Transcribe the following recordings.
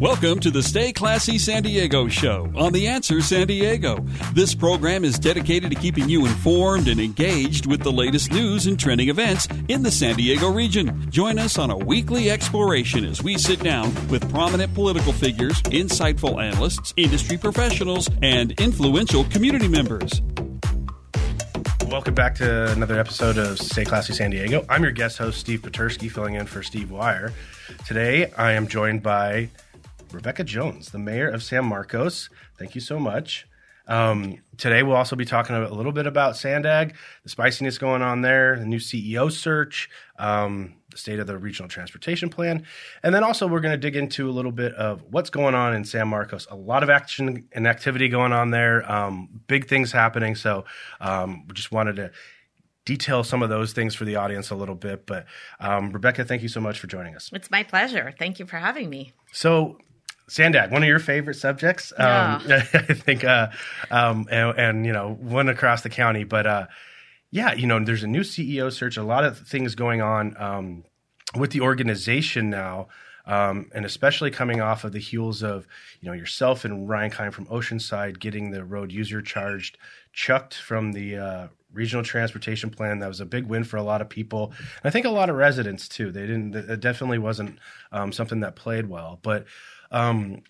Welcome to the Stay Classy San Diego show on The Answer San Diego. This program is dedicated to keeping you informed and engaged with the latest news and trending events in the San Diego region. Join us on a weekly exploration as we sit down with prominent political figures, insightful analysts, industry professionals, and influential community members. Welcome back to another episode of Stay Classy San Diego. I'm your guest host, Steve Puterski, filling in for Steve Wire. Today, I am joined by Rebecca Jones, the mayor of San Marcos. Thank you so much. Um, today, we'll also be talking a little bit about Sandag, the spiciness going on there, the new CEO search, um, the state of the regional transportation plan, and then also we're going to dig into a little bit of what's going on in San Marcos. A lot of action and activity going on there, um, big things happening. So, um, we just wanted to detail some of those things for the audience a little bit. But um, Rebecca, thank you so much for joining us. It's my pleasure. Thank you for having me. So Sandag, one of your favorite subjects, yeah. um, I think, uh, um, and, and, you know, one across the county. But uh, yeah, you know, there's a new CEO search, a lot of things going on um, with the organization now, um, and especially coming off of the heels of you know yourself and Ryan Keim from Oceanside getting the road user charged chucked from the uh, regional transportation plan. That was a big win for a lot of people. And I think a lot of residents too. They didn't. It definitely wasn't um, something that played well, but. Um,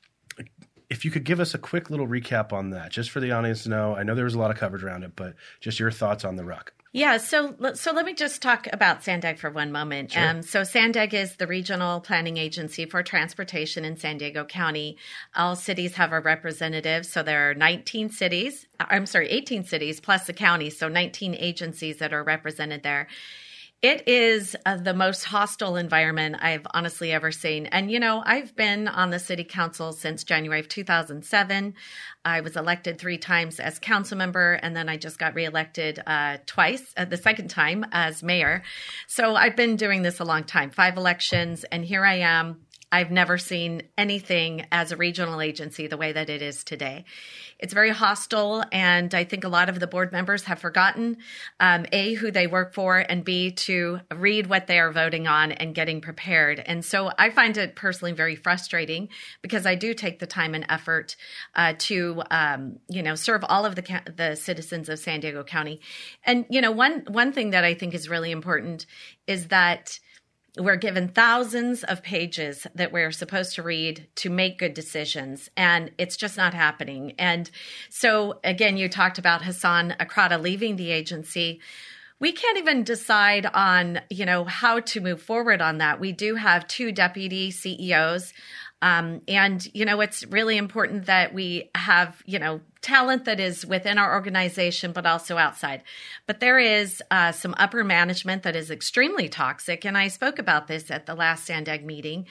if you could give us a quick little recap on that, just for the audience to know. I know there was a lot of coverage around it, but just your thoughts on the ruck. Yeah, so so let me just talk about Sandag for one moment. Sure. Um, so Sandag is the regional planning agency for transportation in San Diego County. All cities have a representative, so there are 19 cities. I'm sorry, 18 cities plus the county, so 19 agencies that are represented there. It is uh, the most hostile environment I've honestly ever seen. And, you know, I've been on the city council since January of 2007. I was elected three times as council member, and then I just got reelected uh, twice, uh, the second time as mayor. So I've been doing this a long time, five elections, and here I am I've never seen anything as a regional agency the way that it is today. It's very hostile, and I think a lot of the board members have forgotten um, A, who they work for, and B, to read what they are voting on and getting prepared. And so I find it personally very frustrating because I do take the time and effort uh, to, um, you know, serve all of the, the citizens of San Diego County. And, you know, one, one thing that I think is really important is that we're given thousands of pages that we're supposed to read to make good decisions and it's just not happening. And so again you talked about Hasan Ikhrata leaving the agency. We can't even decide on you know how to move forward on that. We do have two deputy ceos um, and you know it's really important that we have you know talent that is within our organization, but also outside. But there is uh, some upper management that is extremely toxic, and I spoke about this at the last Sandag meeting.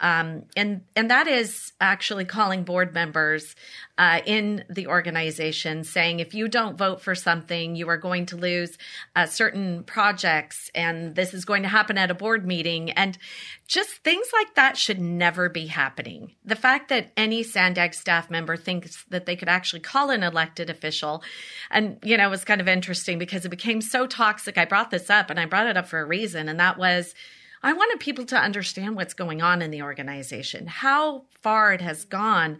Um, and and that is actually calling board members uh, in the organization saying if you don't vote for something, you are going to lose uh, certain projects, and this is going to happen at a board meeting, and just things like that should never be happening. The fact that any Sandag staff member thinks that they could actually call an elected official, and you know, was kind of interesting because it became so toxic. I brought this up, and I brought it up for a reason, and that was I wanted people to understand what's going on in the organization, how far it has gone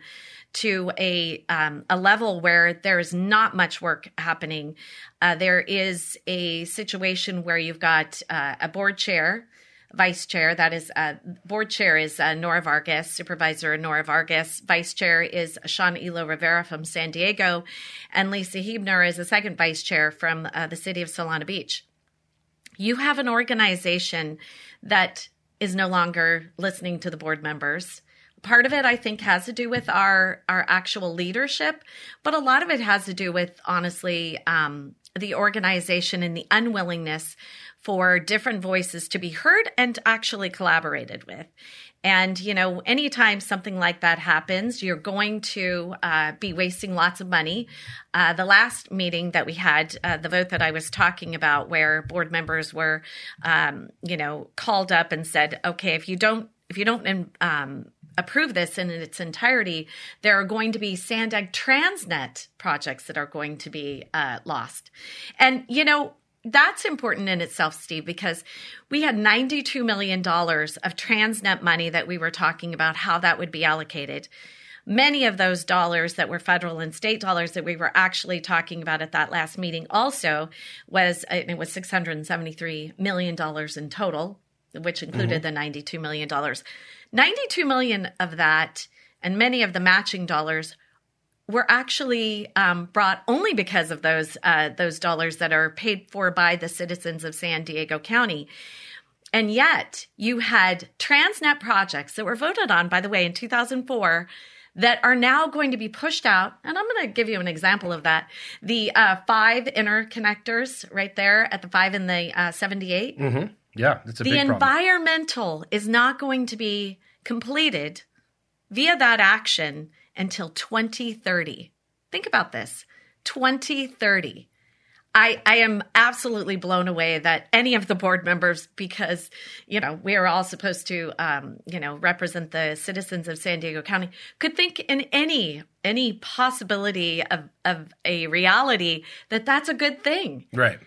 to a um, a level where there is not much work happening. Uh, there is a situation where you've got uh, a board chair, vice chair. That is uh, board chair is uh, Nora Vargas, supervisor Nora Vargas. Vice chair is Sean Elo Rivera from San Diego, and Lesa Heebner is the second vice chair from uh, the city of Solana Beach. You have an organization that is no longer listening to the board members. Part of it, I think, has to do with our our actual leadership, but a lot of it has to do with honestly um, the organization and the unwillingness for different voices to be heard and actually collaborated with. And, you know, anytime something like that happens, you're going to uh, be wasting lots of money. Uh, the last meeting that we had, uh, the vote that I was talking about, where board members were, um, you know, called up and said, okay, if you don't, if you don't um, approve this in its entirety, there are going to be Sandag Transnet projects that are going to be uh, lost. And, you know, that's important in itself, Steve, because we had $92 million of Transnet money that we were talking about how that would be allocated. Many of those dollars that were federal and state dollars that we were actually talking about at that last meeting also was it was $673 million in total, which included mm-hmm. the $92 million. 92 million of that and many of the matching dollars were actually um, brought only because of those uh, those dollars that are paid for by the citizens of San Diego County. And yet, you had Transnet projects that were voted on, by the way, in 2004 that are now going to be pushed out. And I'm going to give you an example of that. The uh, five interconnectors right there at the five in the uh, 78. Mm-hmm. Yeah, it's a the environmental is not going to be completed via that action until 2030. Think about this 2030. I, I am absolutely blown away that any of the board members, because you know we are all supposed to, um, you know, represent the citizens of San Diego County, could think in any any possibility of of a reality that that's a good thing. Right.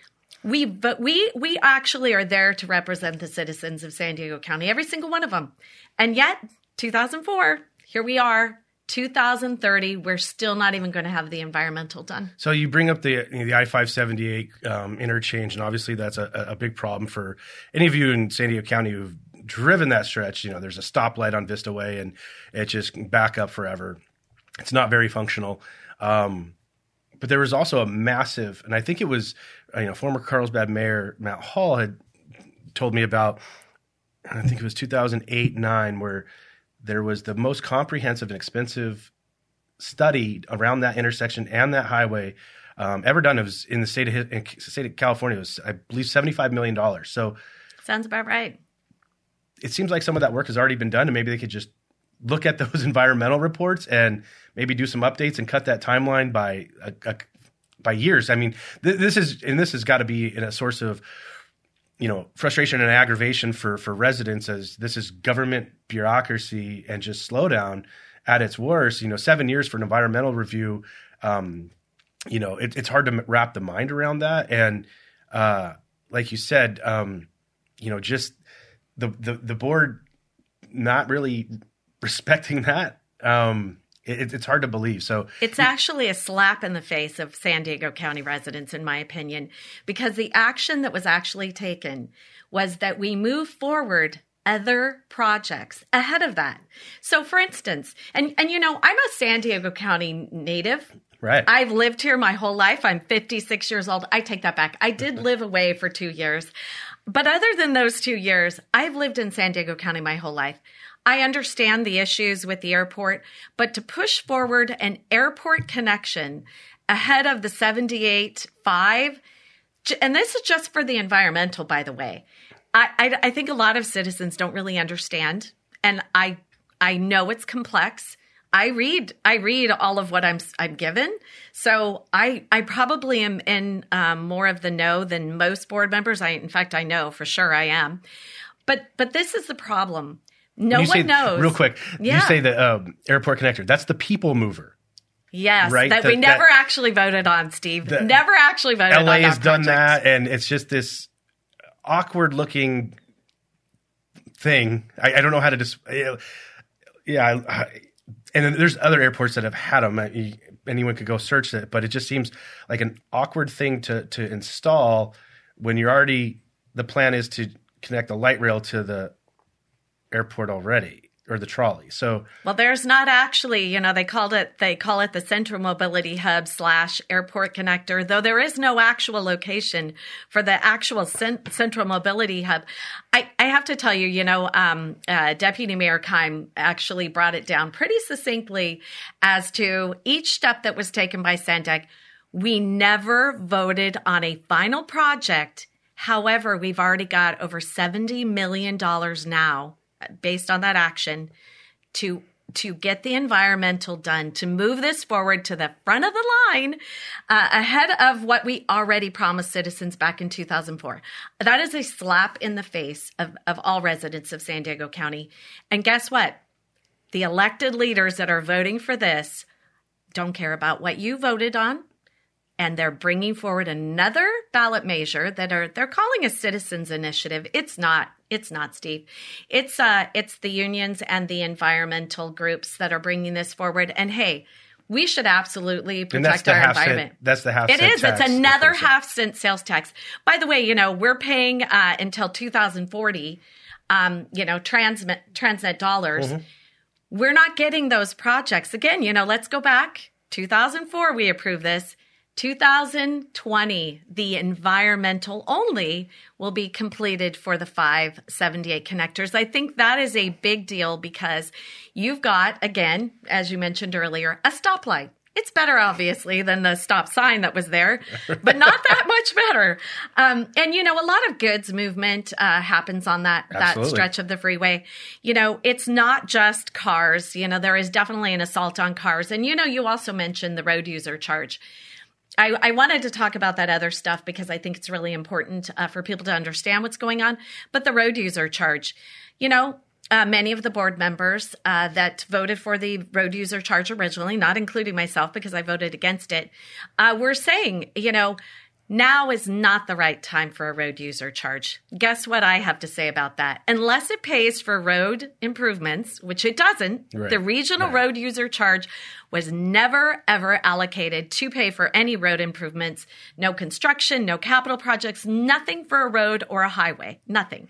We but we we actually are there to represent the citizens of San Diego County, every single one of them, and yet 2004, here we are 2030, we're still not even going to have the environmental done. So you bring up the you know, the I five seventy eight um, interchange, and obviously that's a, a big problem for any of you in San Diego County who've driven that stretch. You know, there's a stoplight on Vista Way, and it just back up forever. It's not very functional. Um, but there was also a massive, and I think it was you know former Carlsbad Mayor Matt Hall had told me about. I think it was 2008 nine where there was the most comprehensive and expensive study around that intersection and that highway um, ever done. It was in the state of in the state of California. It was, I believe, seventy five million dollars. So sounds about right. It seems like some of that work has already been done, and maybe they could just look at those environmental reports and maybe do some updates and cut that timeline by a, a, by years. I mean, th- this is and this has got to be in a source of you know frustration and aggravation for for residents as this is government bureaucracy and just slowdown at its worst. You know seven years for an environmental review um, you know it, it's hard to wrap the mind around that. And uh, like you said um, you know just the, the the board not really respecting that. Um, it, it's hard to believe. So it's actually a slap in the face of San Diego County residents, in my opinion, because the action that was actually taken was that we move forward other projects ahead of that. So for instance, and and you know, I'm a San Diego County native. Right. I've lived here my whole life. I'm 56 years old. I take that back. I did live away for 2 years. But other than those 2 years, I've lived in San Diego County my whole life. I understand the issues with the airport, but to push forward an airport connection ahead of the 78 5, and this is just for the environmental, by the way. I, I, I think a lot of citizens don't really understand, and I I know it's complex. I read I read all of what I'm I'm given, so I I probably am in um, more of the know than most board members. I in fact I know for sure I am, but but this is the problem. No one say, knows. Real quick, yeah. you say the um, airport connector. That's the people mover. Yes, right? that the, we never that, actually voted on, Steve. never actually voted LA on. LA has done that, and it's just this awkward looking thing. I, I don't know how to just. Yeah, I, I, and there's other airports that have had them. Anyone could go search it, but it just seems like an awkward thing to to install when you're already. The plan is to connect the light rail to the airport already or the trolley. So well, there's not actually, you know, they called it they call it the Central Mobility Hub slash Airport Connector, though there is no actual location for the actual cent- Central Mobility Hub. I, I have to tell you, you know, um, uh, Deputy Mayor Keim actually brought it down pretty succinctly as to each step that was taken by Sandag. We never voted on a final project. However, we've already got over $70 million now based on that action to to get the environmental done, to move this forward to the front of the line uh, ahead of what we already promised citizens back in 2004. That is a slap in the face of, of all residents of San Diego County. And guess what? The elected leaders that are voting for this don't care about what you voted on and they're bringing forward another ballot measure that are they're calling a citizens initiative it's not it's not steve it's uh it's the unions and the environmental groups that are bringing this forward and hey we should absolutely protect our environment. Cent, that's the half. It is. It's another half cent sales tax. By the way, you know we're paying uh, until 2040. Um, you know, transmit Transnet dollars. Mm-hmm. We're not getting those projects again. You know, let's go back. 2004, we approved this. 2020, the environmental only will be completed for the 578 connectors. I think that is a big deal because you've got, again, as you mentioned earlier, a stoplight. It's better, obviously, than the stop sign that was there, but not that much better. Um, and you know, a lot of goods movement uh, happens on that Absolutely. that stretch of the freeway. You know, it's not just cars. You know, there is definitely an assault on cars, and you know, you also mentioned the road user charge. I, I, wanted to talk about that other stuff because I think it's really important uh, for people to understand what's going on. But the road user charge, you know, uh, many of the board members uh, that voted for the road user charge originally, not including myself because I voted against it, uh, were saying, you know, now is not the right time for a road user charge. Guess what I have to say about that? Unless it pays for road improvements, which it doesn't, right. the regional right. road user charge was never ever allocated to pay for any road improvements. No construction, no capital projects, nothing for a road or a highway, nothing.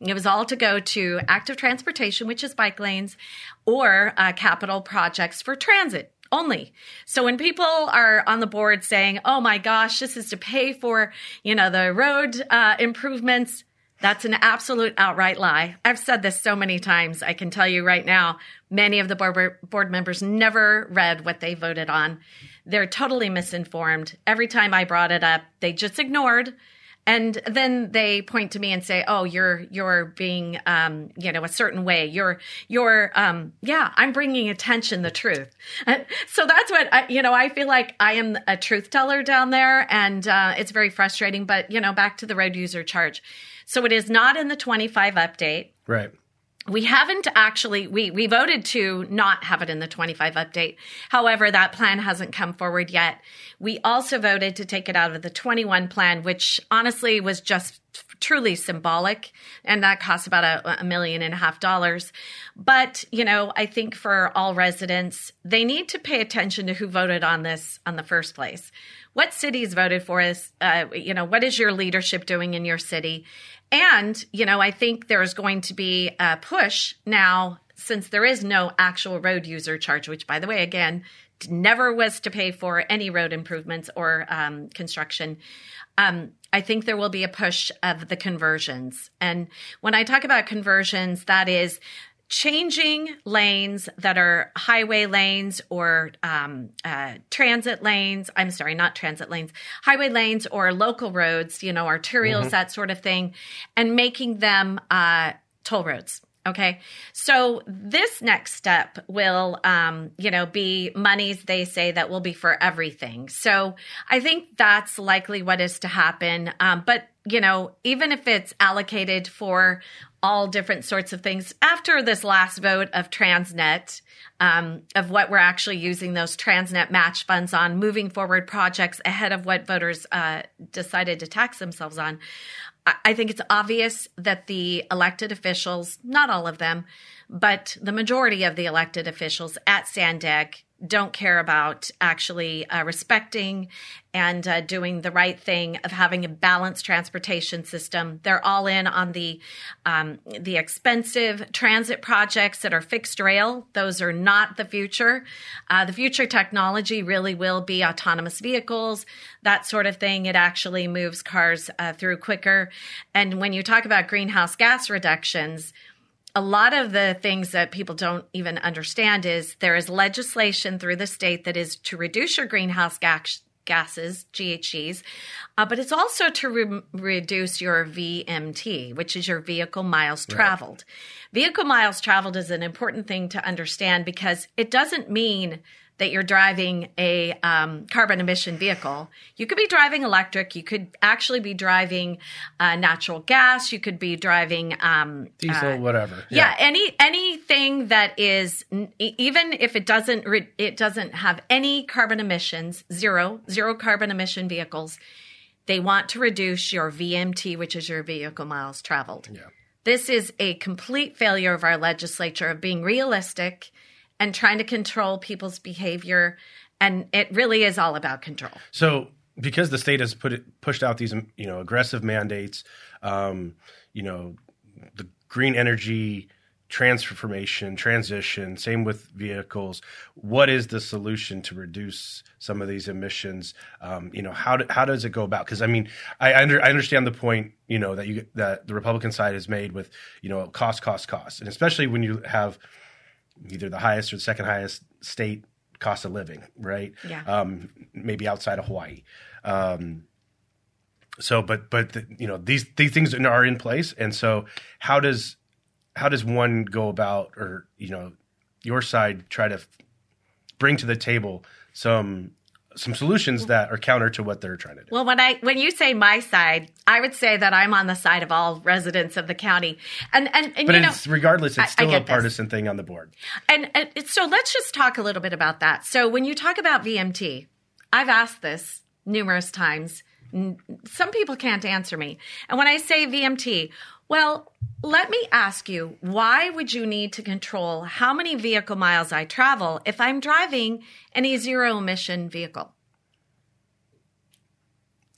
It was all to go to active transportation, which is bike lanes, or uh, capital projects for transit only. So when people are on the board saying, "Oh my gosh, this is to pay for, you know, the road uh, improvements," that's an absolute outright lie. I've said this so many times. I can tell you right now, many of the board, board members never read what they voted on. They're totally misinformed. Every time I brought it up, they just ignored and then they point to me and say oh you're you're being um, you know a certain way. You're you're um, yeah i'm bringing attention the truth. So that's what I, you know i feel like i am a truth teller down there and uh, it's very frustrating but you know back to the road user charge. So it is not in the 25 update. Right we haven't actually we we voted to not have it in the 25 update. However that plan hasn't come forward yet. We also voted to take it out of the 21 plan which honestly was just truly symbolic and that costs about a, a million and a half dollars. But you know i think for all residents they need to pay attention to who voted on this on the first place. What cities voted for this uh, you know what is your leadership doing in your city and, you know, I think there's going to be a push now since there is no actual road user charge, which, by the way, again, never was to pay for any road improvements or um, construction. Um, I think there will be a push of the conversions. And when I talk about conversions, that is changing lanes that are highway lanes or um, uh, transit lanes. I'm sorry, not transit lanes, highway lanes or local roads, you know, arterials, mm-hmm. that sort of thing, and making them uh, toll roads. Okay. So this next step will, um, you know, be monies they say that will be for everything. So I think that's likely what is to happen. Um, but, you know, even if it's allocated for all different sorts of things. After this last vote of Transnet, um, of what we're actually using those Transnet match funds on, moving forward projects ahead of what voters uh, decided to tax themselves on, I-, think it's obvious that the elected officials, not all of them, but the majority of the elected officials at Sandag don't care about actually uh, respecting and uh, doing the right thing of having a balanced transportation system. They're all in on the um, the expensive transit projects that are fixed rail. Those are not the future. Uh, the future technology really will be autonomous vehicles, that sort of thing. It actually moves cars uh, through quicker. And when you talk about greenhouse gas reductions a lot of the things that people don't even understand is there is legislation through the state that is to reduce your greenhouse gas gases, GHGs, uh, but it's also to re- reduce your VMT, which is your vehicle miles traveled. Vehicle miles traveled is an important thing to understand because it doesn't mean that you're driving a um, carbon emission vehicle. You could be driving electric. You could actually be driving uh, natural gas. You could be driving um, Diesel, whatever. yeah, any anything that is even if it doesn't re- it doesn't have any carbon emissions, zero zero carbon emission vehicles. They want to reduce your VMT, which is your vehicle miles traveled. Yeah. This is a complete failure of our legislature of being realistic and trying to control people's behavior. And it really is all about control. So because the state has put it, pushed out these you know aggressive mandates, um, you know the green energy transformation transition same with vehicles what is the solution to reduce some of these emissions um, you know how, do, how does it go about because i mean I, under, I understand the point you know that you that the republican side has made with you know cost cost cost and especially when you have either the highest or the second highest state cost of living right? Yeah. um, maybe outside of hawaii. Um, so but but the, you know these these things are in place. And so how does how does one go about or you know your side try to bring to the table some some solutions that are counter to what they're trying to do Well, when I when you say my side, I would say that I'm on the side of all residents of the county. And and, and but you know, it's regardless I- I it's still a get this. partisan thing on the board And, and it's- so let's just talk a little bit about that. So when you talk about VMT, I've asked this numerous times. Some people can't answer me. And when I say VMT, well, let me ask you, why would you need to control how many vehicle miles I travel if I'm driving any zero emission vehicle?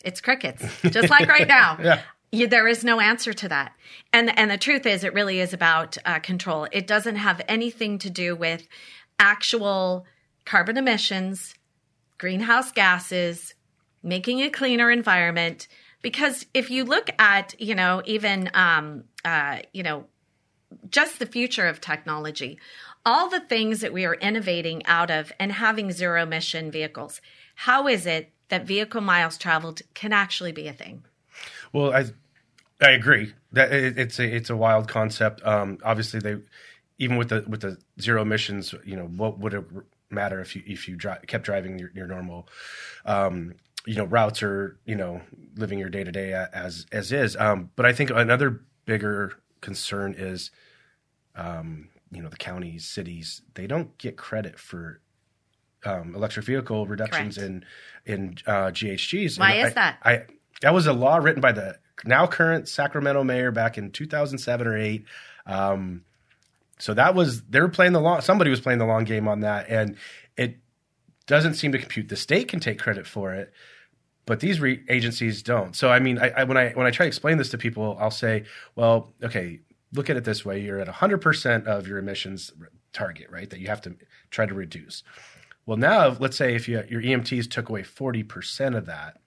It's crickets, just like right now. Yeah. You, there is no answer to that. And and the truth is, it really is about uh, control. It doesn't have anything to do with actual carbon emissions, greenhouse gases, making a cleaner environment. Because if you look at, you know, even, um, uh, you know, just the future of technology, all the things that we are innovating out of and having zero emission vehicles, how is it that vehicle miles traveled can actually be a thing? Well, I I agree that it, it's a it's a wild concept. Um, obviously, they even with the with the zero emissions, you know, what would it matter if you if you dri- kept driving your, your normal, um, you know, routes or you know, living your day to day as as is. Um, but I think another bigger concern is, um, you know, the counties, cities, they don't get credit for. Um, electric vehicle reductions Correct. in in uh, GHGs. Why And is that? I that was a law written by the now current Sacramento mayor back in 2007 or eight. Um, so that was they were playing the long. Somebody was playing the long game on that, and it doesn't seem to compute. The state can take credit for it, but these re- agencies don't. So I mean, I, I, when I when I try to explain this to people, I'll say, well, okay, look at it this way: you're at 100 percent of your emissions target, right? That you have to try to reduce. Well, now let's say if you, your EMTs took away 40 percent of that,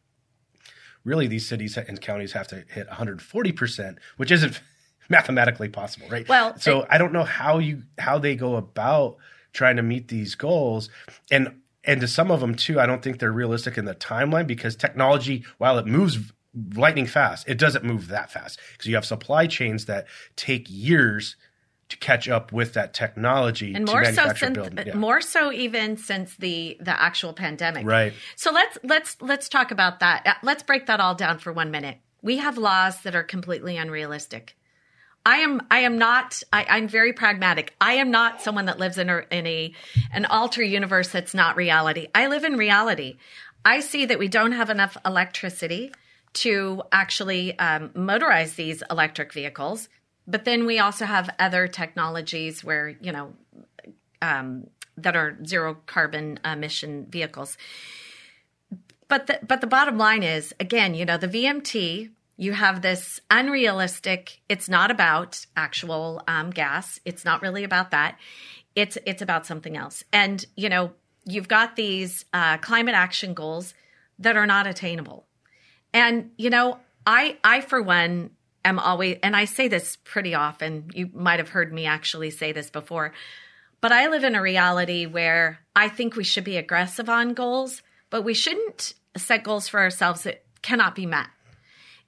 really these cities and counties have to hit 140 percent, which isn't mathematically possible, right? Well, so I don't know how you how they go about trying to meet these goals, and and to some of them too, I don't think they're realistic in the timeline because technology, while it moves lightning fast, it doesn't move that fast because you have supply chains that take years to catch up with that technology and to more so since. Yeah. more so even since the the actual pandemic Right. so let's let's let's talk about that let's break that all down for one minute we have laws that are completely unrealistic I am I am not I, I'm very pragmatic. I am not someone that lives in a in a an alter universe that's not reality. I live in reality. I see that we don't have enough electricity to actually um, motorize these electric vehicles, but then we also have other technologies where you know um, that are zero carbon emission vehicles. But the, but the bottom line is again, you know, the VMT. You have this unrealistic. It's not about actual um, gas. It's not really about that. It's it's about something else. And you know, you've got these uh, climate action goals that are not attainable. And you know, I I for one am always and I say this pretty often. You might have heard me actually say this before. But I live in a reality where I think we should be aggressive on goals, but we shouldn't set goals for ourselves that cannot be met.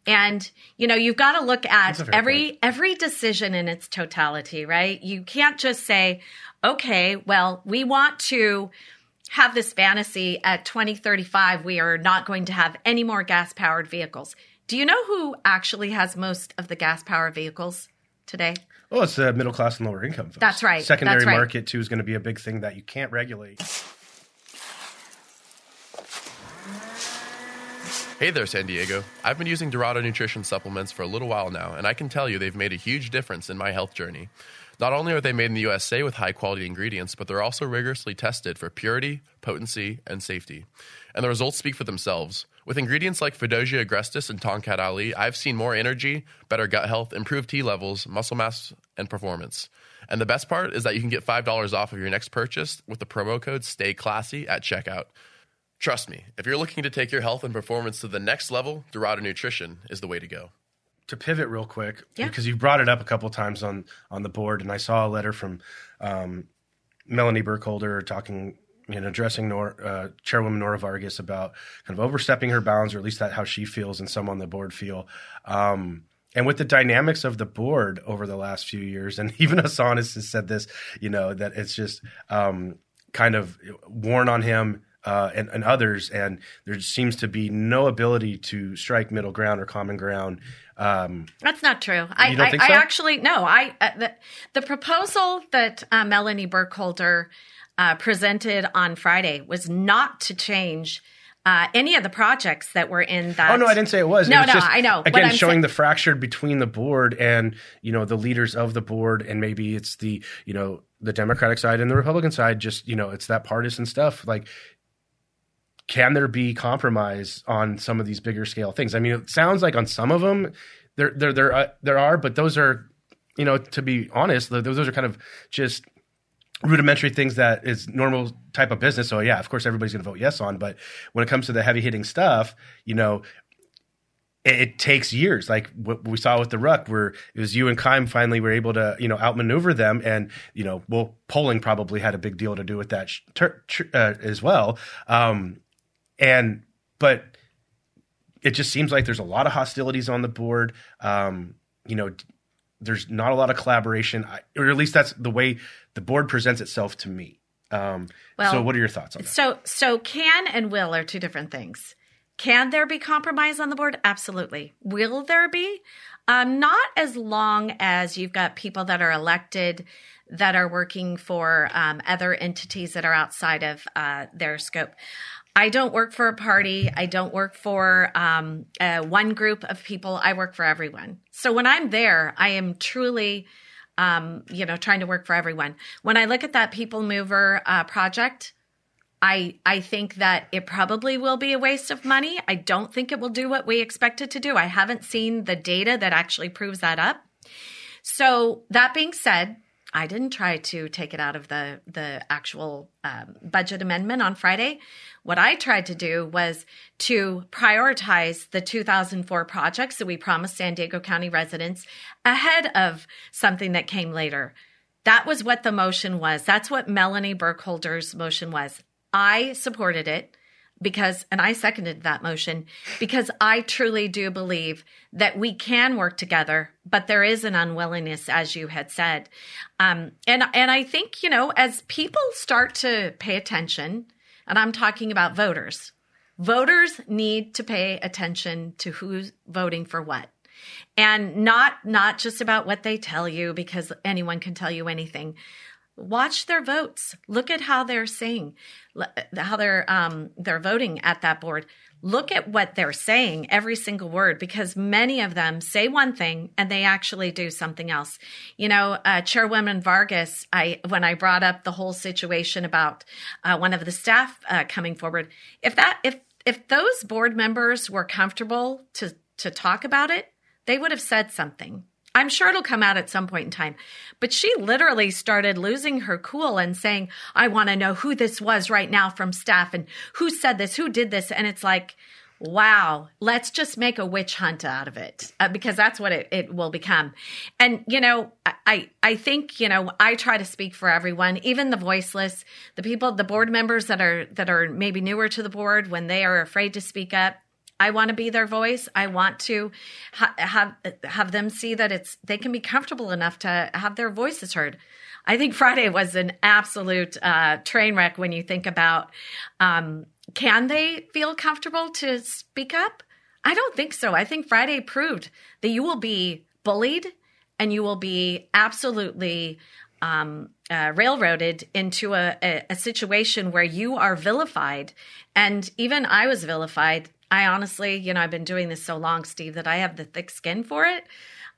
And you know, you've got to look at That's a fair every point. every decision in its totality, right? You can't just say, "Okay, well, we want to have this fantasy at 2035 we are not going to have any more gas-powered vehicles." Do you know who actually has most of the gas-powered vehicles today? Oh, it's the middle class and lower income folks. That's right. Secondary That's right. market too is going to be a big thing that you can't regulate. Hey there, San Diego. I've been using Dorado nutrition supplements for a little while now, and I can tell you they've made a huge difference in my health journey. Not only are they made in the USA with high quality ingredients, but they're also rigorously tested for purity, potency, and safety. And the results speak for themselves. With ingredients like Fadogia agrestis and Tongkat Ali, I've seen more energy, better gut health, improved T levels, muscle mass, and performance. And the best part is that you can get $5 off of your next purchase with the promo code Stay Classy at checkout. Trust me, if you're looking to take your health and performance to the next level, Dorado Nutrition is the way to go. to pivot real quick Yeah. because you brought it up a couple times on on the board, and I saw a letter from um, Melanie Burkholder talking, you know, addressing Nor, uh, Chairwoman Nora Vargas about kind of overstepping her bounds, or at least that how she feels and some on the board feel. Um, and with the dynamics of the board over the last few years, and even Asanis has said this, you know, that it's just um, kind of worn on him uh, and, and others, and there seems to be no ability to strike middle ground or common ground. Um, That's not true. I, I, I actually no. I uh, the, the proposal that uh, Melanie Burkholder uh, presented on Friday was not to change uh, any of the projects that were in that. Oh no, I didn't say it was. No, it was no, just, I know. Again, I'm showing saying- the fracture between the board and you know the leaders of the board, and maybe it's the you know the Democratic side and the Republican side. Just you know, it's that partisan stuff. Like, can there be compromise on some of these bigger scale things? I mean, it sounds like on some of them there there there uh, there are, but those are you know to be honest, th- those are kind of just rudimentary things that is normal type of business. So yeah, of course everybody's going to vote yes on. But when it comes to the heavy hitting stuff, you know, it, takes years. Like what we saw with the ruck, where it was you and Keim finally were able to you know outmaneuver them, and you know, well, polling probably had a big deal to do with that sh- ter- uh, as well. Um, and but it just seems like there's a lot of hostilities on the board. Um, you know, there's not a lot of collaboration, I, or at least that's the way the board presents itself to me. Um, Well, so, what are your thoughts on that? So so can and will are two different things. Can there be compromise on the board? Absolutely. Will there be? Um, not as long as you've got people that are elected that are working for um, other entities that are outside of uh, their scope. I don't work for a party. I don't work for um, uh, one group of people. I work for everyone. So when I'm there, I am truly um, you know, trying to work for everyone. When I look at that People Mover uh, project, I I think that it probably will be a waste of money. I don't think it will do what we expect it to do. I haven't seen the data that actually proves that up. So that being said, I didn't try to take it out of the the actual um, budget amendment on Friday. What I tried to do was to prioritize the 2004 projects that we promised San Diego County residents ahead of something that came later. That was what the motion was. That's what Melanie Burkholder's motion was. I supported it because, and I seconded that motion because I truly do believe that we can work together, but there is an unwillingness, as you had said. Um, and, and I think, you know, as people start to pay attention, and I'm talking about voters, voters need to pay attention to who's voting for what and not not just about what they tell you because anyone can tell you anything watch their votes. Look at how they're saying how they're um they're voting at that board. Look at what they're saying every single word because many of them say one thing and they actually do something else. You know uh, chairwoman vargas i when i brought up the whole situation about uh, one of the staff uh, coming forward if that if if those board members were comfortable to to talk about it they would have said something. I'm sure it'll come out at some point in time. But she literally started losing her cool and saying, I want to know who this was right now from staff and who said this, who did this. And it's like, wow, let's just make a witch hunt out of it uh, because that's what it, it will become. And, you know, I, I think, you know, I try to speak for everyone, even the voiceless, the people, the board members that are, that are maybe newer to the board when they are afraid to speak up. I want to be their voice. I want to ha- have have them see that it's they can be comfortable enough to have their voices heard. I think Friday was an absolute uh, train wreck when you think about um, can they feel comfortable to speak up? I don't think so. I think Friday proved that you will be bullied and you will be absolutely um, uh, railroaded into a, a, a situation where you are vilified. And even I was vilified. I honestly, you know, I've been doing this so long, Steve, that I have the thick skin for it.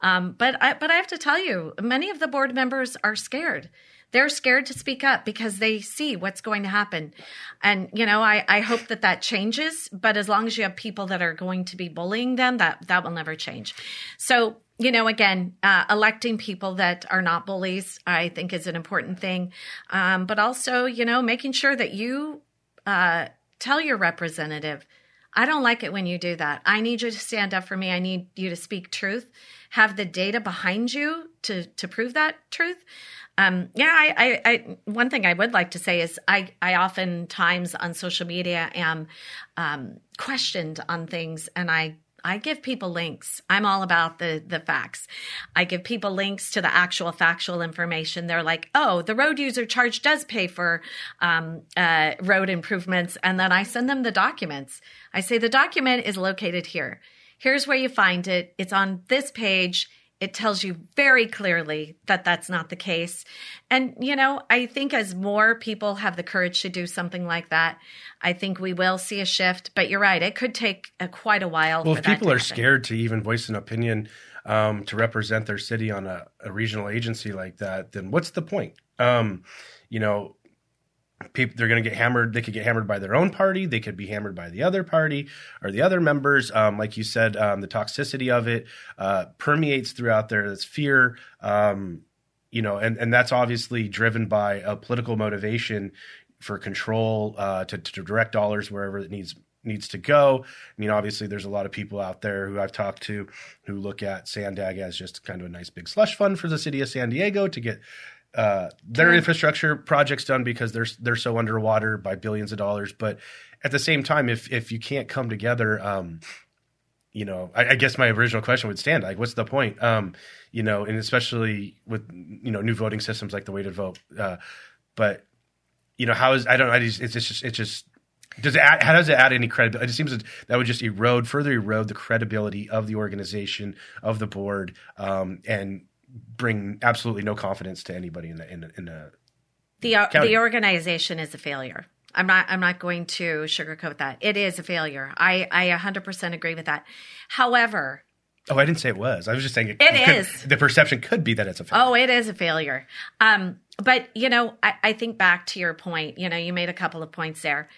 Um, but I, but I have to tell you, many of the board members are scared they're scared to speak up because they see what's going to happen. And, you know, I, I hope that that changes. But as long as you have people that are going to be bullying them, that, that will never change. So, you know, again, uh, electing people that are not bullies, I think is an important thing. Um, but also, you know, making sure that you uh, tell your representative, I don't like it when you do that. I need you to stand up for me. I need you to speak truth, have the data behind you to to prove that truth. Um, yeah, I, I, I, one thing I would like to say is I, I oftentimes on social media am um, questioned on things, and I I give people links. I'm all about the the facts. I give people links to the actual factual information. They're like, "Oh, the road user charge does pay for um, uh, road improvements," and then I send them the documents. I say the document is located here. Here's where you find it. It's on this page it tells you very clearly that that's not the case. And, you know, I think as more people have the courage to do something like that, I think we will see a shift. But you're right, it could take a, quite a while. Well, if people are scared to even voice an opinion um, to represent their city on a, a, regional agency like that, then what's the point? Um, you know, people they're going to get hammered they could get hammered by their own party they could be hammered by the other party or the other members um, like you said um, the toxicity of it uh, permeates throughout there there's fear um, you know and, and that's obviously driven by a political motivation for control uh, to, to direct dollars wherever it needs needs to go. I mean, obviously, there's a lot of people out there who I've talked to who look at Sandag as just kind of a nice big slush fund for the city of San Diego to get uh, their yeah. infrastructure projects done because they're they're so underwater by billions of dollars. But at the same time, if if you can't come together, um, you know, I, I, guess my original question would stand like, what's the point? Um, you know, and especially with you know new voting systems like the way to vote. Uh, but you know, how is I don't I just it's just it's just does it add, how does it add any credibility? It seems that, that would just erode further erode the credibility of the organization of the board, um, and bring absolutely no confidence to anybody in the in the, in the the, uh, the organization is a failure. I'm not I'm not going to sugarcoat that. It is a failure. I I 100% agree with that. However, Oh, I didn't say it was. I was just saying it, it could, is. The perception could be that it's a failure. Oh, it is a failure. Um, but you know, I, I think back to your point. You know, you made a couple of points there.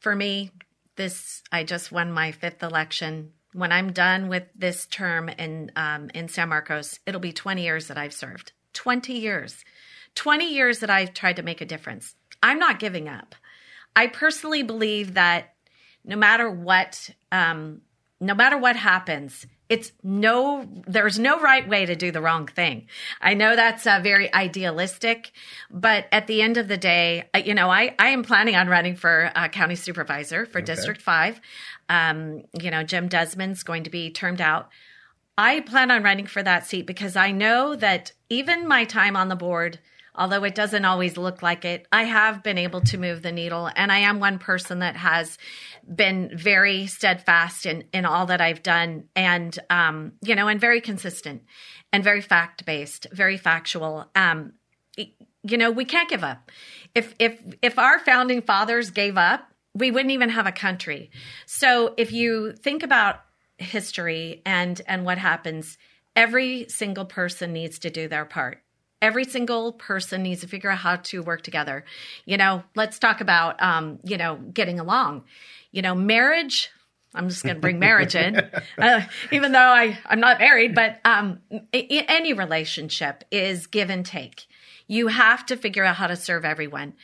For me, this I just won my fifth election when I'm done with this term in um, in San Marcos, it'll be 20 years that I've served. 20 years. 20 years that I've tried to make a difference. I'm not giving up. I personally believe that no matter what, um, no matter what happens, it's no there's no right way to do the wrong thing i know that's uh, very idealistic but at the end of the day you know i, I am planning on running for uh, county supervisor for okay. district 5 um, you know jim desmond's going to be termed out i plan on running for that seat because i know that even my time on the board although it doesn't always look like it, I have been able to move the needle. And I am one person that has been very steadfast in, in all that I've done and, um, you know, and very consistent and very fact based, very factual. Um, you know, we can't give up. If, if, if our founding fathers gave up, we wouldn't even have a country. So if you think about history and, and what happens, every single person needs to do their part every single person needs to figure out how to work together. You know, let's talk about, um, you know, getting along. You know, marriage. I'm just going to bring marriage in, uh, even though I I'm not married. But um, I- any relationship is give and take. You have to figure out how to serve everyone.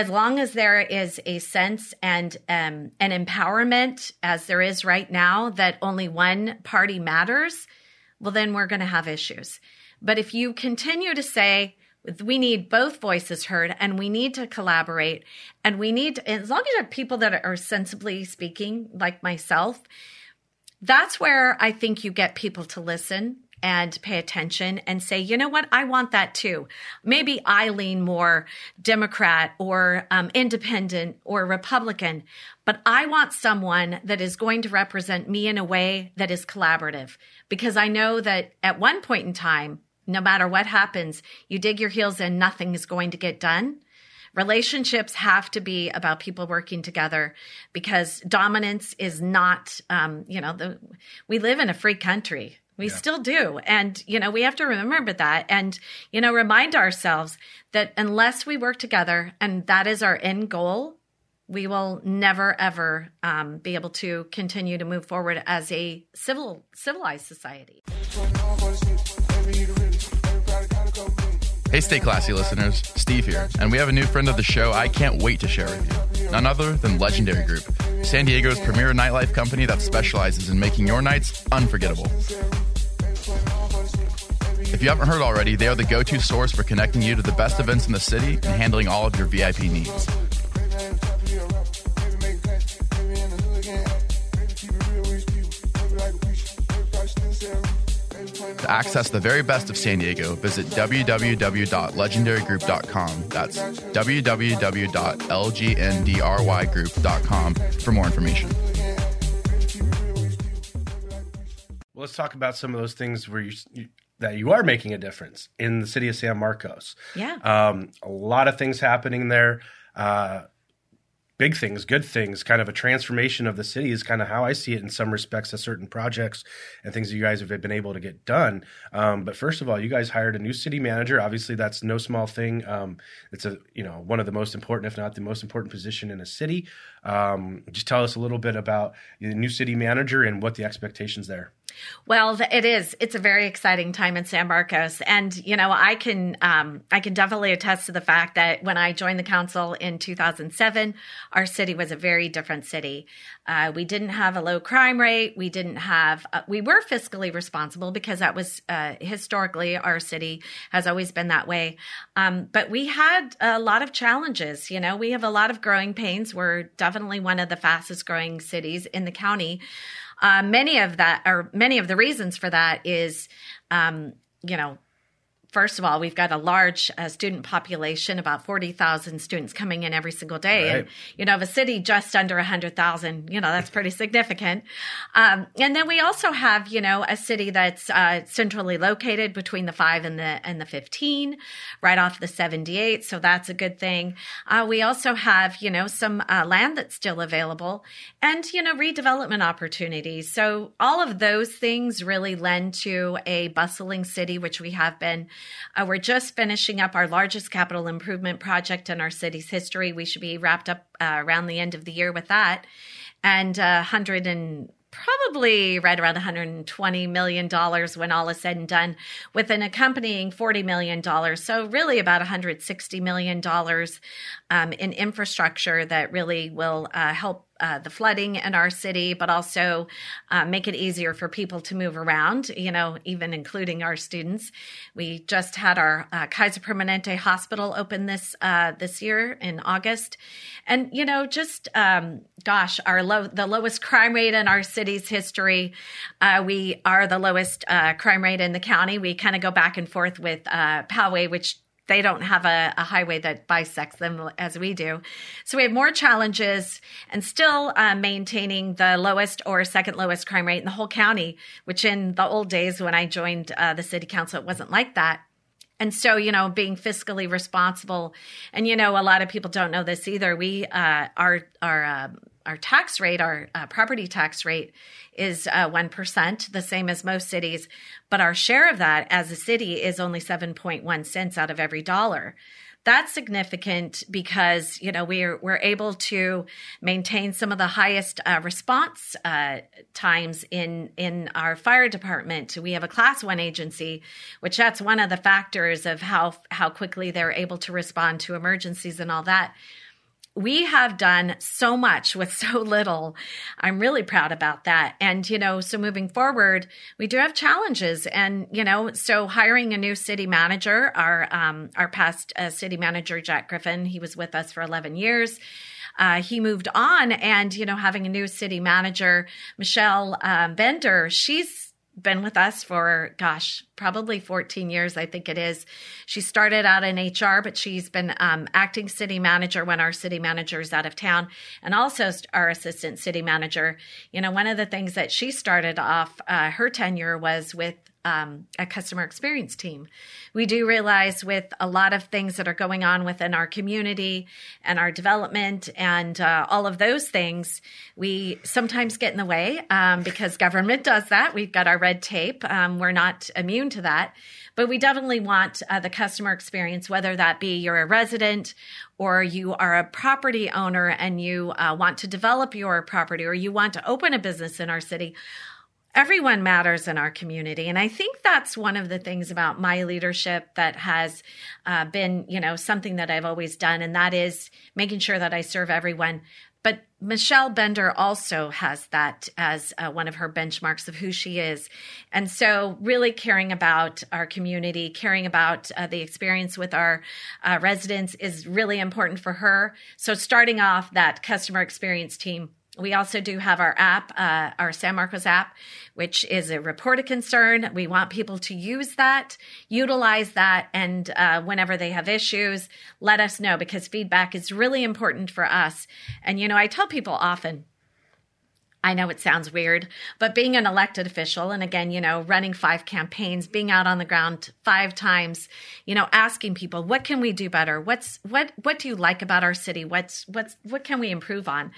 As long as there is a sense and um, an empowerment, as there is right now, that only one party matters, well, then we're going to have issues. But if you continue to say, we need both voices heard and we need to collaborate and we need to, as long as you have people that are sensibly speaking like myself that's where i think you get people to listen and pay attention and say, you know what, I want that too. Maybe I lean more Democrat or um, independent or Republican, but I want someone that is going to represent me in a way that is collaborative. Because I know that at one point in time, no matter what happens, you dig your heels in, nothing is going to get done. Relationships have to be about people working together because dominance is not um, you know the we live in a free country we yeah. still do. And, you know, we have to remember that and, you know, remind ourselves that unless we work together and that is our end goal, we will never ever um, be able to continue to move forward as a civil civilized society. Hey, stay classy, listeners. Steve here, and we have a new friend of the show I can't wait to share with you. None other than Legendary Group, San Diego's premier nightlife company that specializes in making your nights unforgettable. If you haven't heard already, they are the go to source for connecting you to the best events in the city and handling all of your VIP needs. To access the very best of San Diego, visit www.legendarygroup.com. That's www.lgndrygroup.com for more information. Well, let's talk about some of those things where you, you that you are making a difference in the city of San Marcos. Yeah. Um, a lot of things happening there. Uh, big things, good things, kind of a transformation of the city is kind of how I see it in some respects to certain projects and things that you guys have been able to get done. Um, but first of all, you guys hired a new city manager. Obviously, that's no small thing. Um, it's a you know one of the most important, if not the most important, position in a city. Um, just tell us a little bit about the new city manager and what the expectations there. Well, it is. It's a very exciting time in San Marcos, and you know, I can um, I can definitely attest to the fact that when I joined the council in 2007, our city was a very different city. Uh, we didn't have a low crime rate. We didn't have. Uh, we were fiscally responsible because that was uh, historically our city has always been that way. Um, but we had a lot of challenges. You know, we have a lot of growing pains. We're definitely one of the fastest growing cities in the county. Uh, many of that, or many of the reasons for that, is um, you know first of all, we've got a large uh, student population, about 40,000 students coming in every single day. Right. And, you know, of a city just under 100,000, you know, that's pretty significant. Um, and then we also have, you know, a city that's uh, centrally located between the 5 and the and the 15, right off the 78. So that's a good thing. Uh, we also have, you know, some uh, land that's still available and, you know, redevelopment opportunities. So all of those things really lend to a bustling city, which we have been uh, we're just finishing up our largest capital improvement project in our city's history. We should be wrapped up uh, around the end of the year with that. And uh, 100 and probably right around 120 million dollars when all is said and done with an accompanying 40 million dollars so really about 160 million dollars um, in infrastructure that really will uh, help uh, the flooding in our city, but also uh, make it easier for people to move around, you know, even including our students. We just had our uh, Kaiser Permanente Hospital open this uh, this year in August. And, you know, just, um, gosh, our low, the lowest crime rate in our city's history. Uh, we are the lowest uh, crime rate in the county. We kind of go back and forth with Poway, which they don't have a, a, highway that bisects them as we do. So we have more challenges and still uh, maintaining the lowest or second lowest crime rate in the whole county, which in the old days when I joined uh, the city council, it wasn't like that. And so, you know, being fiscally responsible, and you know, a lot of people don't know this either. We, uh, our, our, uh, our tax rate, our uh, property tax rate, is uh, one uh, the same as most cities. But our share of that as a city is only seven point one cents out of every dollar. That's significant because you know we're we're able to maintain some of the highest uh, response uh, times in in our fire department. We have a class one agency, which that's one of the factors of how how quickly they're able to respond to emergencies and all that we have done so much with so little. I'm really proud about that. And, you know, so moving forward, we do have challenges. And, you know, so hiring a new city manager, our, um, our past uh, city manager, Jack Griffin, he was with us for 11 years. Uh, he moved on and, you know, having a new city manager, Michelle um, Bender, she's been with us for gosh probably 14 years i think it is. She started out in hr but she's been um, acting city manager when our city manager is out of town and also our assistant city manager. You know one of the things that she started off uh, her tenure was with um, a customer experience team. We do realize with a lot of things that are going on within our community and our development and uh, all of those things, we sometimes get in the way um, because government does that. We've got our red tape. Um, we're not immune to that. But we definitely want uh, the customer experience, whether that be you're a resident or you are a property owner and you uh, want to develop your property or you want to open a business in our city everyone matters in our community. And i think that's one of the things about my leadership that has uh, been you know something that i've always done and that is making sure that i serve everyone. But michelle bender also has that as uh, one of her benchmarks of who she is. And so really caring about our community caring about uh, the experience with our uh, residents is really important for her. So starting off that customer experience team we also do have our app, uh, our San Marcos app, which is a report a concern. We want people to use that, utilize that, and uh, whenever they have issues, let us know because feedback is really important for us. And, you know, I tell people often, I know it sounds weird, but being an elected official and again, you know, running five campaigns, being out on the ground five times, you know, asking people, what can we do better? What's what what do you like about our city? What's what's what can we improve on?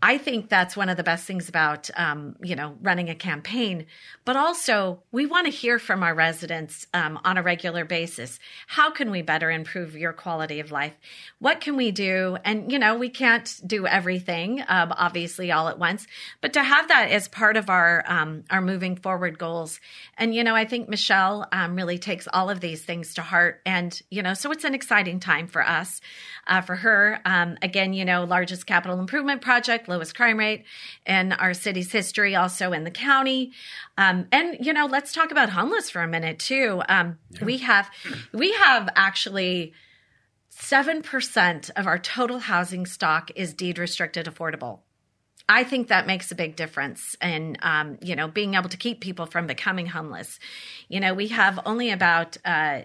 I think that's one of the best things about, um, you know, running a campaign. But also, we want to hear from our residents um, on a regular basis. How can we better improve your quality of life? What can we do? And you know, we can't do everything, um, obviously, all at once. But to have that as part of our um, our moving forward goals, and you know, I think Michelle um, really takes all of these things to heart. And you know, so it's an exciting time for us, uh, for her. Um, again, you know, largest capital improvement project lowest crime rate in our city's history, also in the county. Um, and you know, let's talk about homeless for a minute too. Um, yeah. We have we have actually seven percent of our total housing stock is deed restricted affordable. I think that makes a big difference in, um, you know, being able to keep people from becoming homeless. You know, we have only about, uh,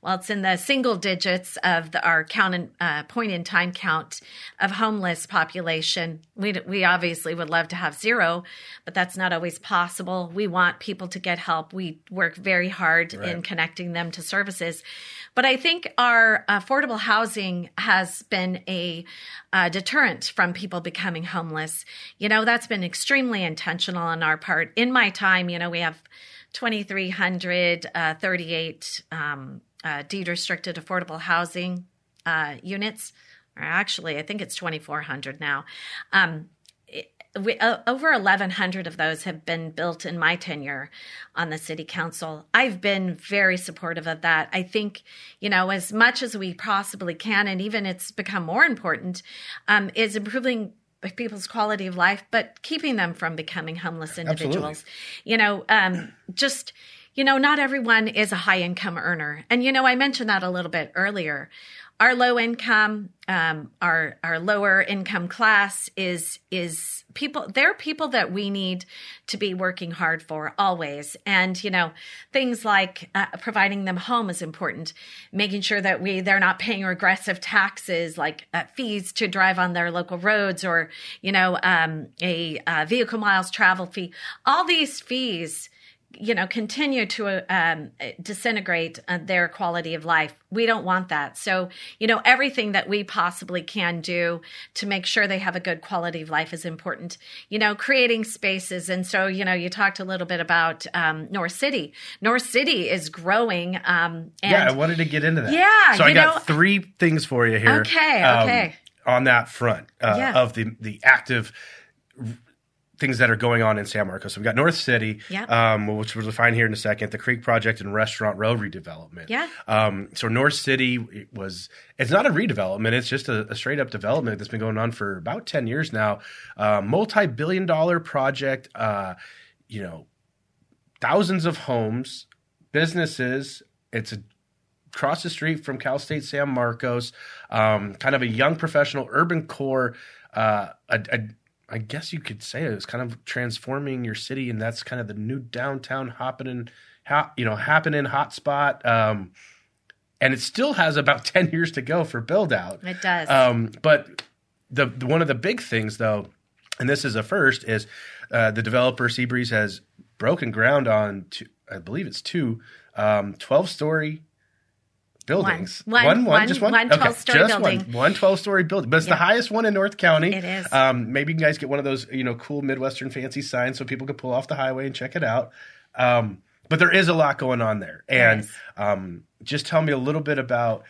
well, it's in the single digits of the, our count in, uh, point in time count of homeless population. We we obviously would love to have zero, but that's not always possible. We want people to get help. We work very hard right. in connecting them to services. But I think our affordable housing has been a uh, deterrent from people becoming homeless. You know, that's been extremely intentional on our part. In my time, you know, we have 2,338 um, uh, deed restricted affordable housing uh, units. Or actually, I think it's 2,400 now. Um, we, uh, over 1,100 of those have been built in my tenure on the city council. I've been very supportive of that. I think, you know, as much as we possibly can, and even it's become more important, um, is improving people's quality of life, but keeping them from becoming homeless individuals. Absolutely. You know, um, just you know, not everyone is a high income earner. And, you know, I mentioned that a little bit earlier. Our low income, um, our our lower income class is is people. They're people that we need to be working hard for always. And you know, things like uh, providing them home is important. Making sure that we they're not paying regressive taxes like uh, fees to drive on their local roads, or you know, um, a uh, vehicle miles travel fee. All these fees you know continue to um, disintegrate uh, their quality of life. We don't want that. So you know everything that we possibly can do to make sure they have a good quality of life is important. You know creating spaces. And so you know you talked a little bit about um, north city. North city is growing um, yeah i wanted to get into that. Yeah so i got know, three things for you here okay um, okay. on that front uh, yeah. of the the active things that are going on in San Marcos. So we've got North City, Yep. um, which we'll define here in a second, the Creek Project and Restaurant Row redevelopment. Yeah. Um, so North City was it's not a redevelopment; it's just a, a straight up development that's been going on for about ten years now. Uh, Multi billion dollar project. Uh, you know, thousands of homes, businesses. It's a across the street from Cal State San Marcos, um, kind of a young professional urban core. Uh, a, a, I guess you could say it was kind of transforming your city, and that's kind of the new downtown happening, ha, you know, happening hotspot. Um, and it still has about ten years to go for build out. It does. Um, but the, the one of the big things, though, and this is a first, is uh, the developer Seabreeze has broken ground on, two, I believe it's two, um, 12 story buildings. One. One- one- just one, one 12-story just building. One, one 12 story building, but it's Yeah. the highest one in North County. It is. Um, maybe you guys get one of those, you know, cool Midwestern fancy signs so people can pull off the highway and check it out. Um, but there is a lot going on there, and um, just tell me a little bit about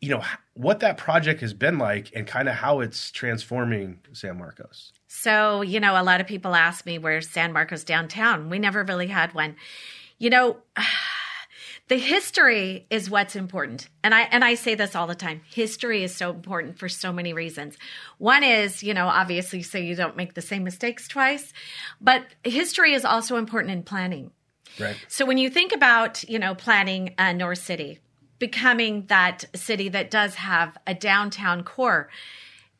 you know what that project has been like and kind of how it's transforming San Marcos. So, you know, a lot of people ask me where's San Marcos downtown. We never really had one. You know, the history is what's important. And I and I say this all the time. History is so important for so many reasons. One is, you know, obviously so you don't make the same mistakes twice, but history is also important in planning. Right. So when you think about, you know, planning uh, North City, becoming that city that does have a downtown core,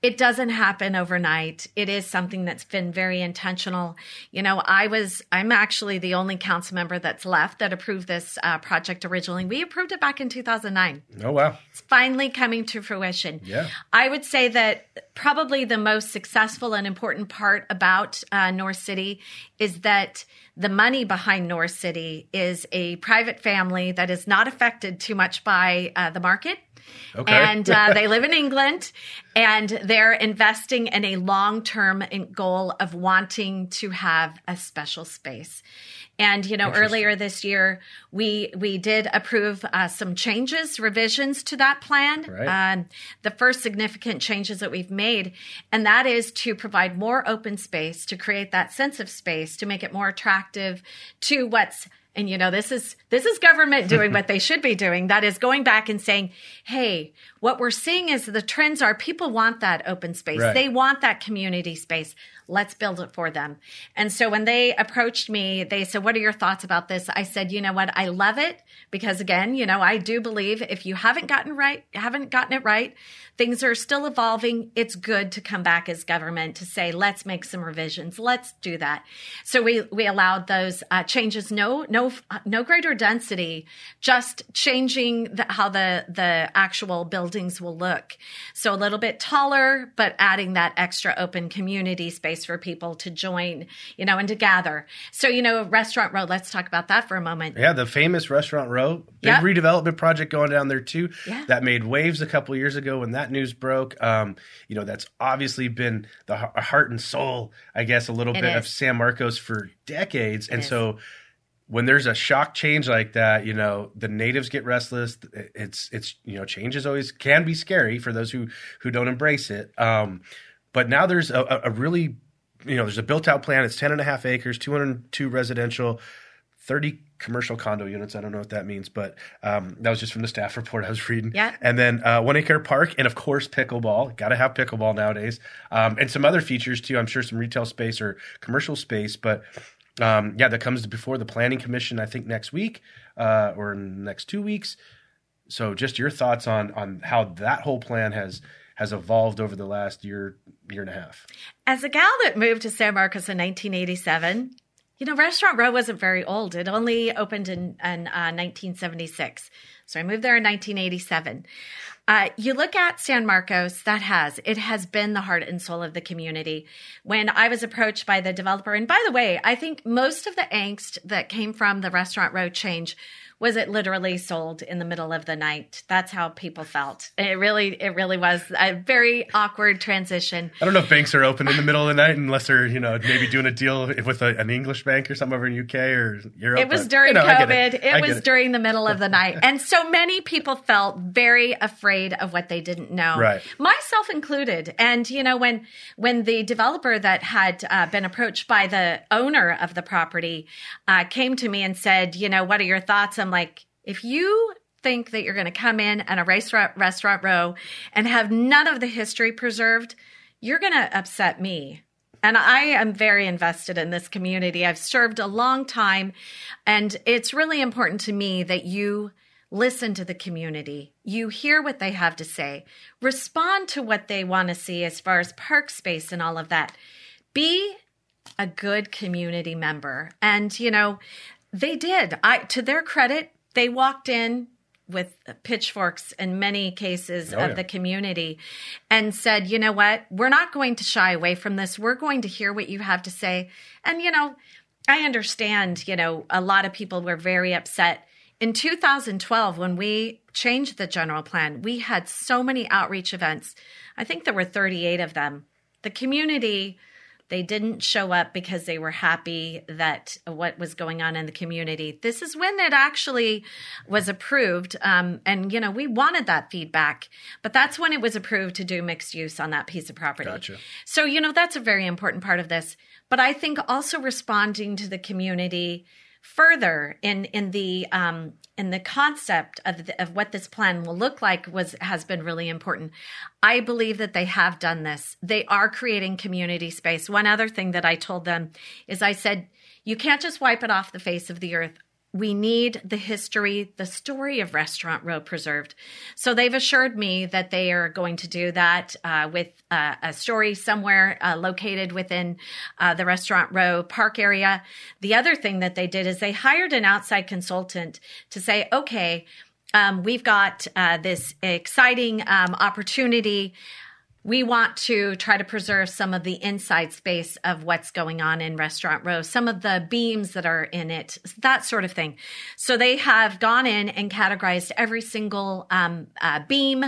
it doesn't happen overnight. It is something that's been very intentional. You know, I was, I'm actually the only council member that's left that approved this uh, project originally. We approved it back in 2009 Oh wow. it's finally coming to fruition. Yeah. I would say that probably the most successful and important part about uh, North City is that the money behind North City is a private family that is not affected too much by uh, the market. Okay. And uh, they live in England and they're investing in a long term goal of wanting to have a special space. And you know, earlier this year, we we did approve uh, some changes, revisions to that plan. Right. Um, the first significant changes that we've made, and that is to provide more open space, to create that sense of space, to make it more attractive to what's and you know this is this is government doing what they should be doing. That is going back and saying hey what we're seeing is the trends are people want that open space. Right. they want that community space. Let's build it for them. And so when they approached me they said what are your thoughts about this? I said you know what? I love it because again you know i do believe if you haven't gotten right haven't gotten it right things are still evolving. It's good to come back as government to say let's make some revisions. Let's do that. So we we allowed those uh, changes. No no no greater density just changing the, how the the actual buildings will look so a little bit taller but adding that extra open community space for people to join you know and to gather so you know restaurant Row, let's talk about that for a moment Yeah, the famous Restaurant Row, big Yep. redevelopment project going down there too. Yeah. That made waves a couple years ago when that news broke. Um, you know, that's obviously been the heart and soul, I guess, a little It bit of. San Marcos for decades. and is. so when there's a shock change like that, you know, the natives get restless. It's it's you know, change is always can be scary for those who who don't embrace it. Um, but now there's a, a really you know, there's a built out plan. It's 10 and a half acres, 202 residential, 30 commercial condo units. I don't know what that means, but um, that was just from the staff report I was reading. Yeah. And then uh, one acre park, and of course, pickleball. Got to have pickleball nowadays. Um, and some other features too. I'm sure some retail space or commercial space, but. Um, yeah, that comes before the planning commission. I think next week uh, or next two weeks. So, just your thoughts on on how that whole plan has has evolved over the last year year and a half. As a gal that moved to San Marcos in 1987, you know, Restaurant Row wasn't very old. It only opened in, in uh, 1976. So I moved there in 1987. Uh, you look at San Marcos, that has, it has been the heart and soul of the community. When I was approached by the developer, and by the way, I think most of the angst that came from the Restaurant Row change was it literally sold in the middle of the night. That's how people felt. It really, it really was a very awkward transition. I don't know if banks are open in the middle of the night unless they're, you know, maybe doing a deal with a, an English bank or something over in UK or Europe. It was but, during you know, COVID. It, It, was it. during the middle of the night. And so many people felt very afraid of what they didn't know. Right. Myself included. And, you know, when, when the developer that had uh, been approached by the owner of the property uh, came to me and said, you know, what are your thoughts? Like, if you think that you're going to come in and a restaurant, restaurant row and have none of the history preserved, you're going to upset me. And I am very invested in this community. I've served a long time, and it's really important to me that you listen to the community. You hear what they have to say, respond to what they want to see as far as park space and all of that. Be a good community member. And, you know, they did. I to their credit, they walked in with pitchforks in many cases Oh, of yeah. the community and said, you know what, we're not going to shy away from this. We're going to hear what you have to say. And, you know, I understand, you know, a lot of people were very upset. In 2012, when we changed the general plan, we had so many outreach events. I think there were 38 of them. The community they didn't show up because they were happy that what was going on in the community. This is when it actually was approved. Um, and, you know, we wanted that feedback, but that's when it was approved to do mixed use on that piece of property. Gotcha. So, you know, that's a very important part of this. But I think also responding to the community further in in the um, in the concept of the, of what this plan will look like was has been really important. I believe that they have done this. They are creating community space. One other thing that I told them is I said you can't just wipe it off the face of the earth. We need the history, the story of Restaurant Row preserved. So they've assured me that they are going to do that uh, with uh, a story somewhere uh, located within uh, the Restaurant Row park area. The other thing that they did is they hired an outside consultant to say, okay, um, we've got uh, this exciting um, opportunity. We want to try to preserve some of the inside space of what's going on in Restaurant Row, some of the beams that are in it, that sort of thing. So they have gone in and categorized every single um, uh, beam,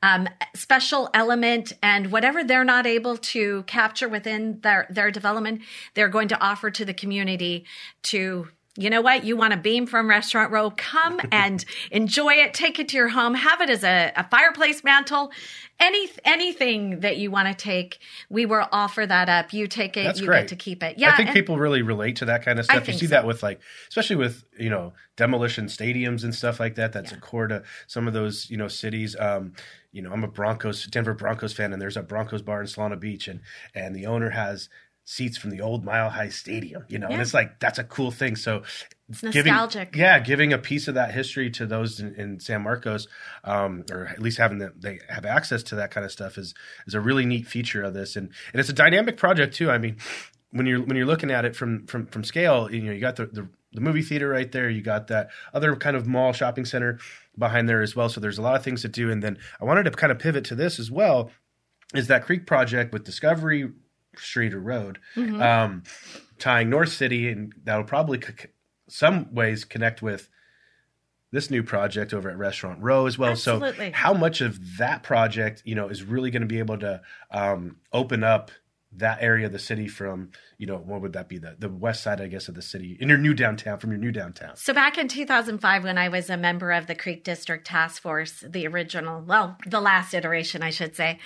um, special element, and whatever they're not able to capture within their, their development, they're going to offer to the community to you know what? You want a beam from Restaurant Row? Come and enjoy it. Take it to your home. Have it as a, a fireplace mantle. Any anything that you want to take, we will offer that up. You take it. That's you great. get to keep it. Yeah, I think and- people really relate to that kind of stuff. You see so. that with like, especially with you know demolition stadiums and stuff like that. That's a core to some of those you know cities. Um, you know, I'm a Broncos Denver Broncos fan, and there's a Broncos bar in Solana Beach, and and the owner has seats from the old Mile High Stadium. You know, and it's like that's a cool thing. So It's giving- nostalgic. yeah, giving a piece of that history to those in, in San Marcos, um, or at least having them they have access to that kind of stuff is is a really neat feature of this, and and it's a dynamic project too. I mean, when you're when you're looking at it from from from scale, you know, you got the the, the movie theater right there, you got that other kind of mall shopping center behind there as well. So there's a lot of things to do, and then I wanted to kind of pivot to this as well. Is that Creek project with Discovery Street or Road, Mm-hmm. um, tying North City, and that'll probably c- some ways connect with this new project over at Restaurant Row as well. Absolutely. So, how much of that project, you know, is really going to be able to um, open up that area of the city from, you know, what would that be? The the west side, I guess, of the city in your new downtown, from your new downtown. So back in 2005, when I was a member of the Creek District Task Force, the original, well, the last iteration, I should say,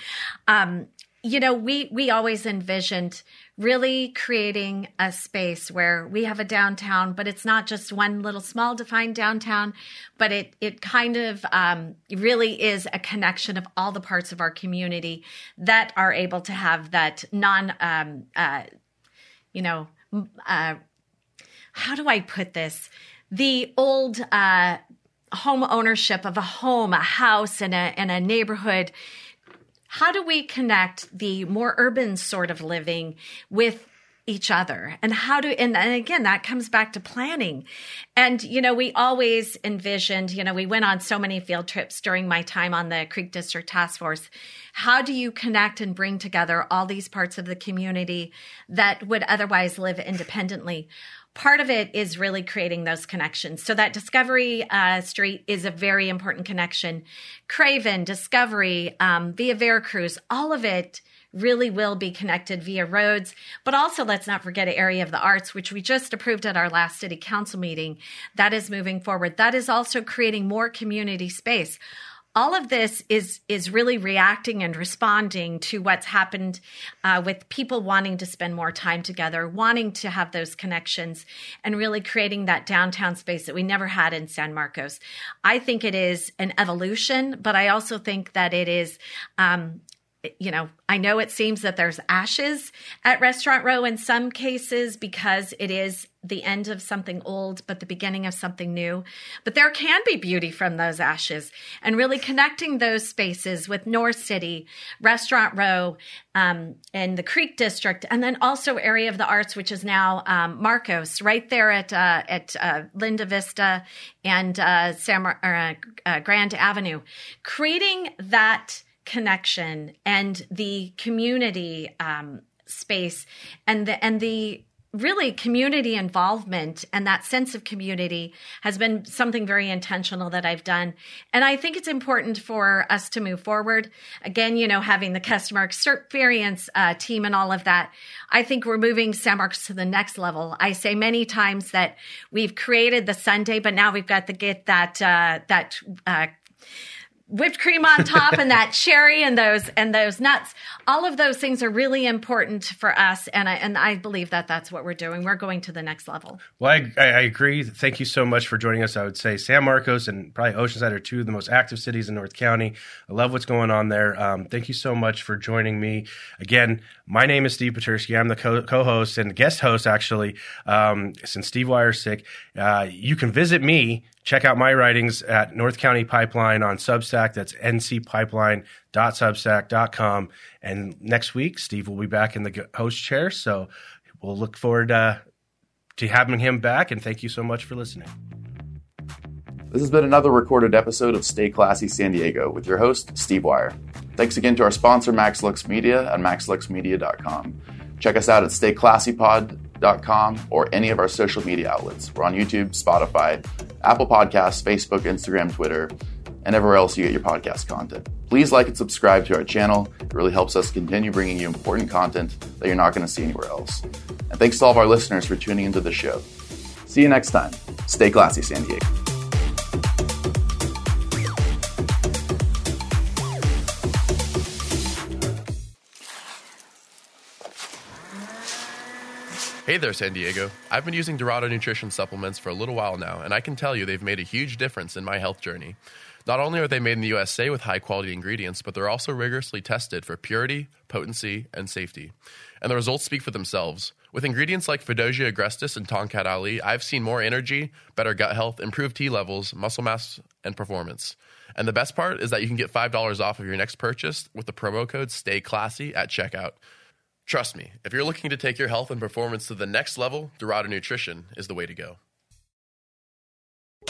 um, you know, we we always envisioned really creating a space where we have a downtown, but it's not just one little small defined downtown, but it it kind of um, really is a connection of all the parts of our community that are able to have that non, um, uh, you know, uh, how do I put this? The old uh, home ownership of a home, a house, and a, and a neighborhood. How do we connect the more urban sort of living with each other? And how do, and, and again, that comes back to planning. And, you know, we always envisioned, you know, we went on so many field trips during my time on the Creek District Task Force. How do you connect and bring together all these parts of the community that would otherwise live independently? Part of it is really creating those connections. So that Discovery uh, Street is a very important connection. Craven, Discovery, um, via Veracruz, all of it really will be connected via roads. But also, let's not forget area of the arts, which we just approved at our last city council meeting. That is moving forward. That is also creating more community space all of this is is really reacting and responding to what's happened uh, with people wanting to spend more time together, wanting to have those connections, and really creating that downtown space that we never had in San Marcos. I think it is an evolution, but I also think that it is um, you know, I know it seems that there's ashes at Restaurant Row in some cases because it is the end of something old, but the beginning of something new. But there can be beauty from those ashes and really connecting those spaces with North City, Restaurant Row, um, and the Creek District, and then also area of the arts, which is now um, Marcos, right there at uh, at uh, Linda Vista and uh, uh, uh, Grand Avenue, creating that connection and the community um, space and the and the really community involvement and that sense of community has been something very intentional that I've done. And I think it's important for us to move forward. Again, you know, having the customer experience uh, team and all of that, I think we're moving San Marcos to the next level. I say many times that we've created the sundae, but now we've got to get that, uh, that, uh, whipped cream on top and that cherry and those and those nuts. All of those things are really important for us and I, and I believe that that's what we're doing. We're going to the next level. Well I, I agree. Thank you so much for joining us. I would say San Marcos and probably Oceanside are two of the most active cities in North County. I love what's going on there. Um, thank you so much for joining me. Again my name is Steve Puterski I'm the co- co-host and guest host actually um, since Steve Wire's sick. Uh, you can visit me check out my writings at North County Pipeline on Substack. That's ncpipeline.substack.com. And next week, Steve will be back in the host chair. So we'll look forward uh, to having him back. And thank you so much for listening. This has been another recorded episode of Stay Classy San Diego with your host, Steve Wire. Thanks again to our sponsor, MaxLux Media, at maxluxmedia.com. Check us out at stayclassypod.com or any of our social media outlets. We're on YouTube, Spotify, Apple Podcasts, Facebook, Instagram, Twitter, and everywhere else you get your podcast content. Please like and subscribe to our channel. It really helps us continue bringing you important content that you're not going to see anywhere else. And thanks to all of our listeners for tuning into the show. See you next time. Stay classy, San Diego. Hey there, San Diego. I've been using Dorado nutrition supplements for a little while now, and I can tell you they've made a huge difference in my health journey. Not only are they made in the USA with high quality ingredients, but they're also rigorously tested for purity, potency, and safety. And the results speak for themselves. With ingredients like Fadogia agrestis and Tongkat Ali, I've seen more energy, better gut health, improved T levels, muscle mass, and performance. And the best part is that you can get $5 off of your next purchase with the promo code Stay Classy at checkout. Trust me, if you're looking to take your health and performance to the next level, Dorado Nutrition is the way to go.